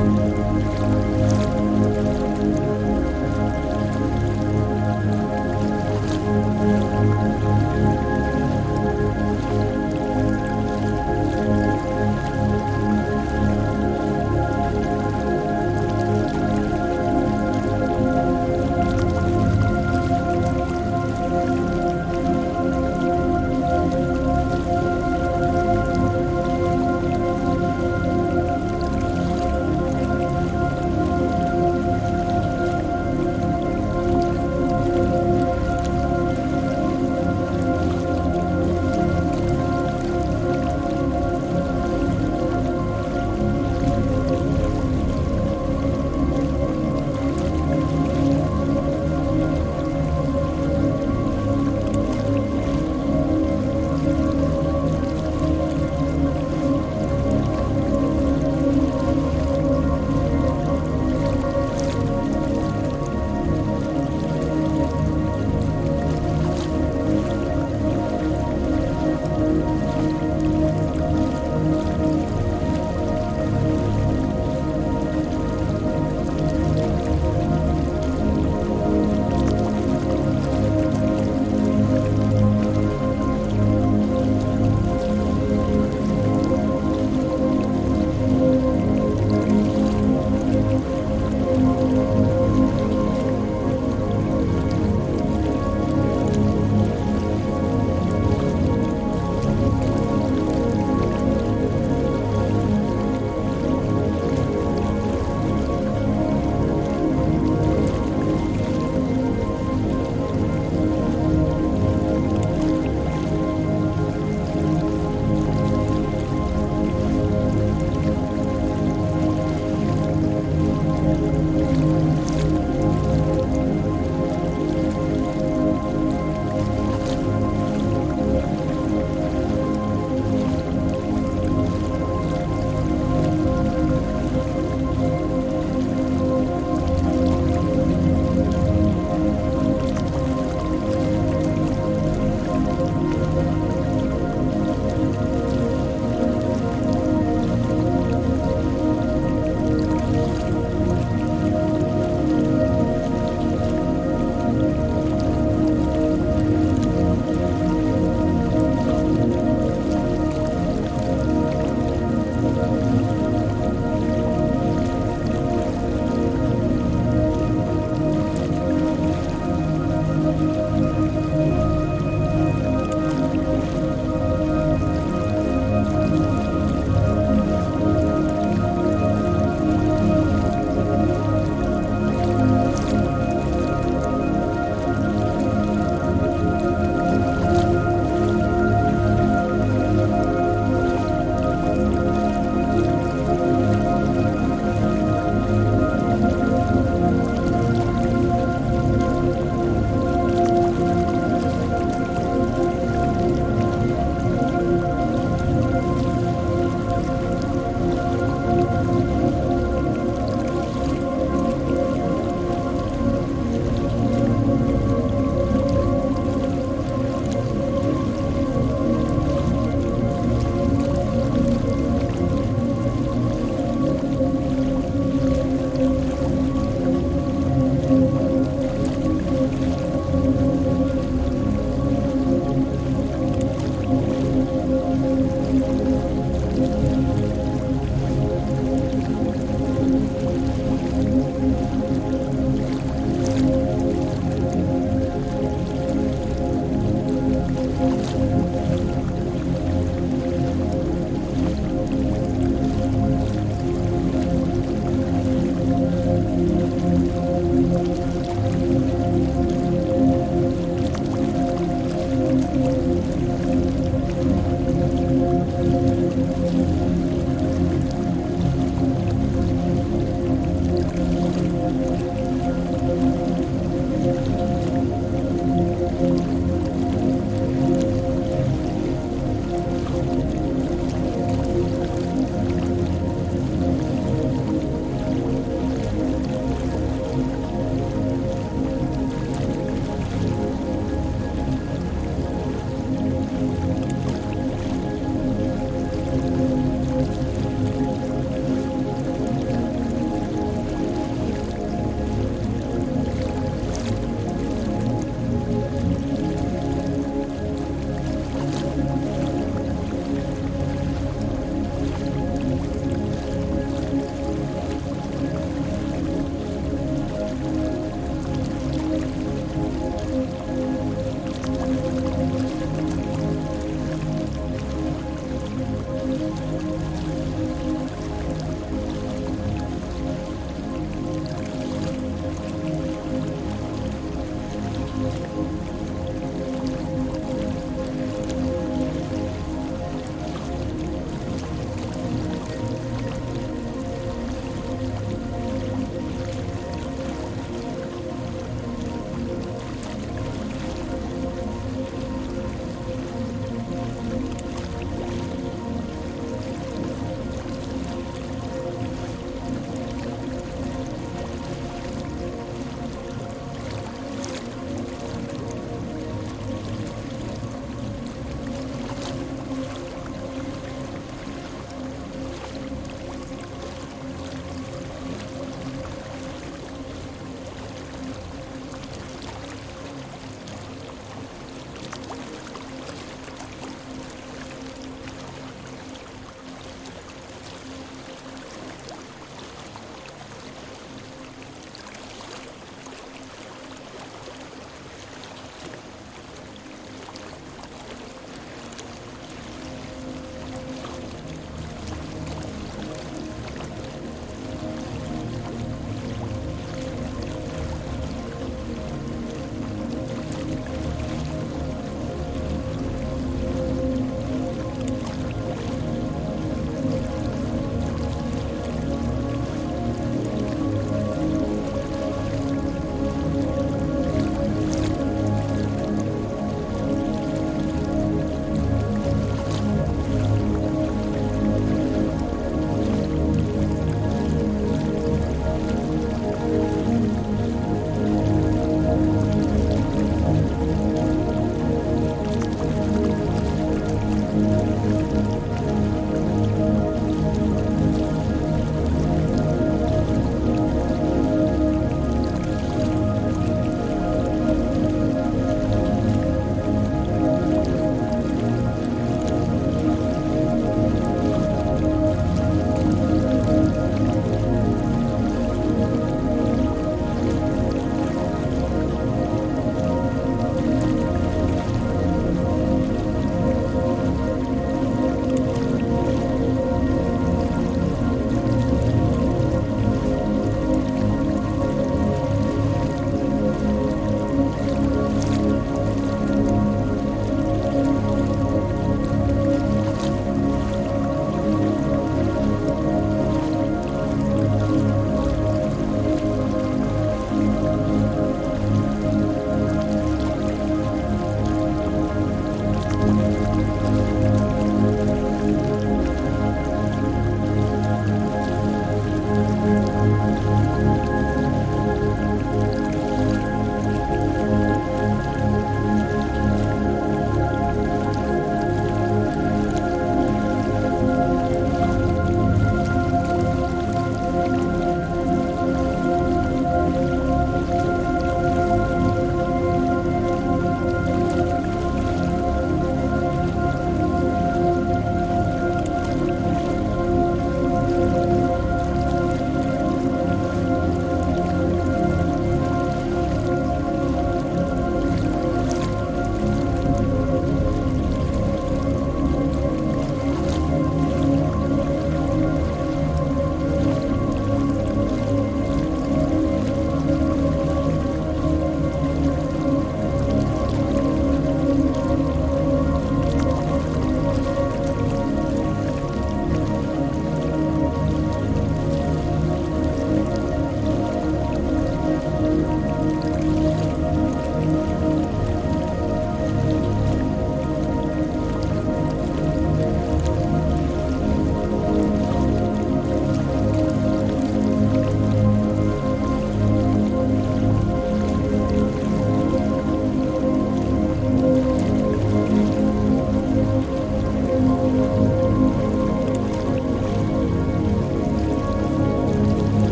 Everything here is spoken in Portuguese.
Música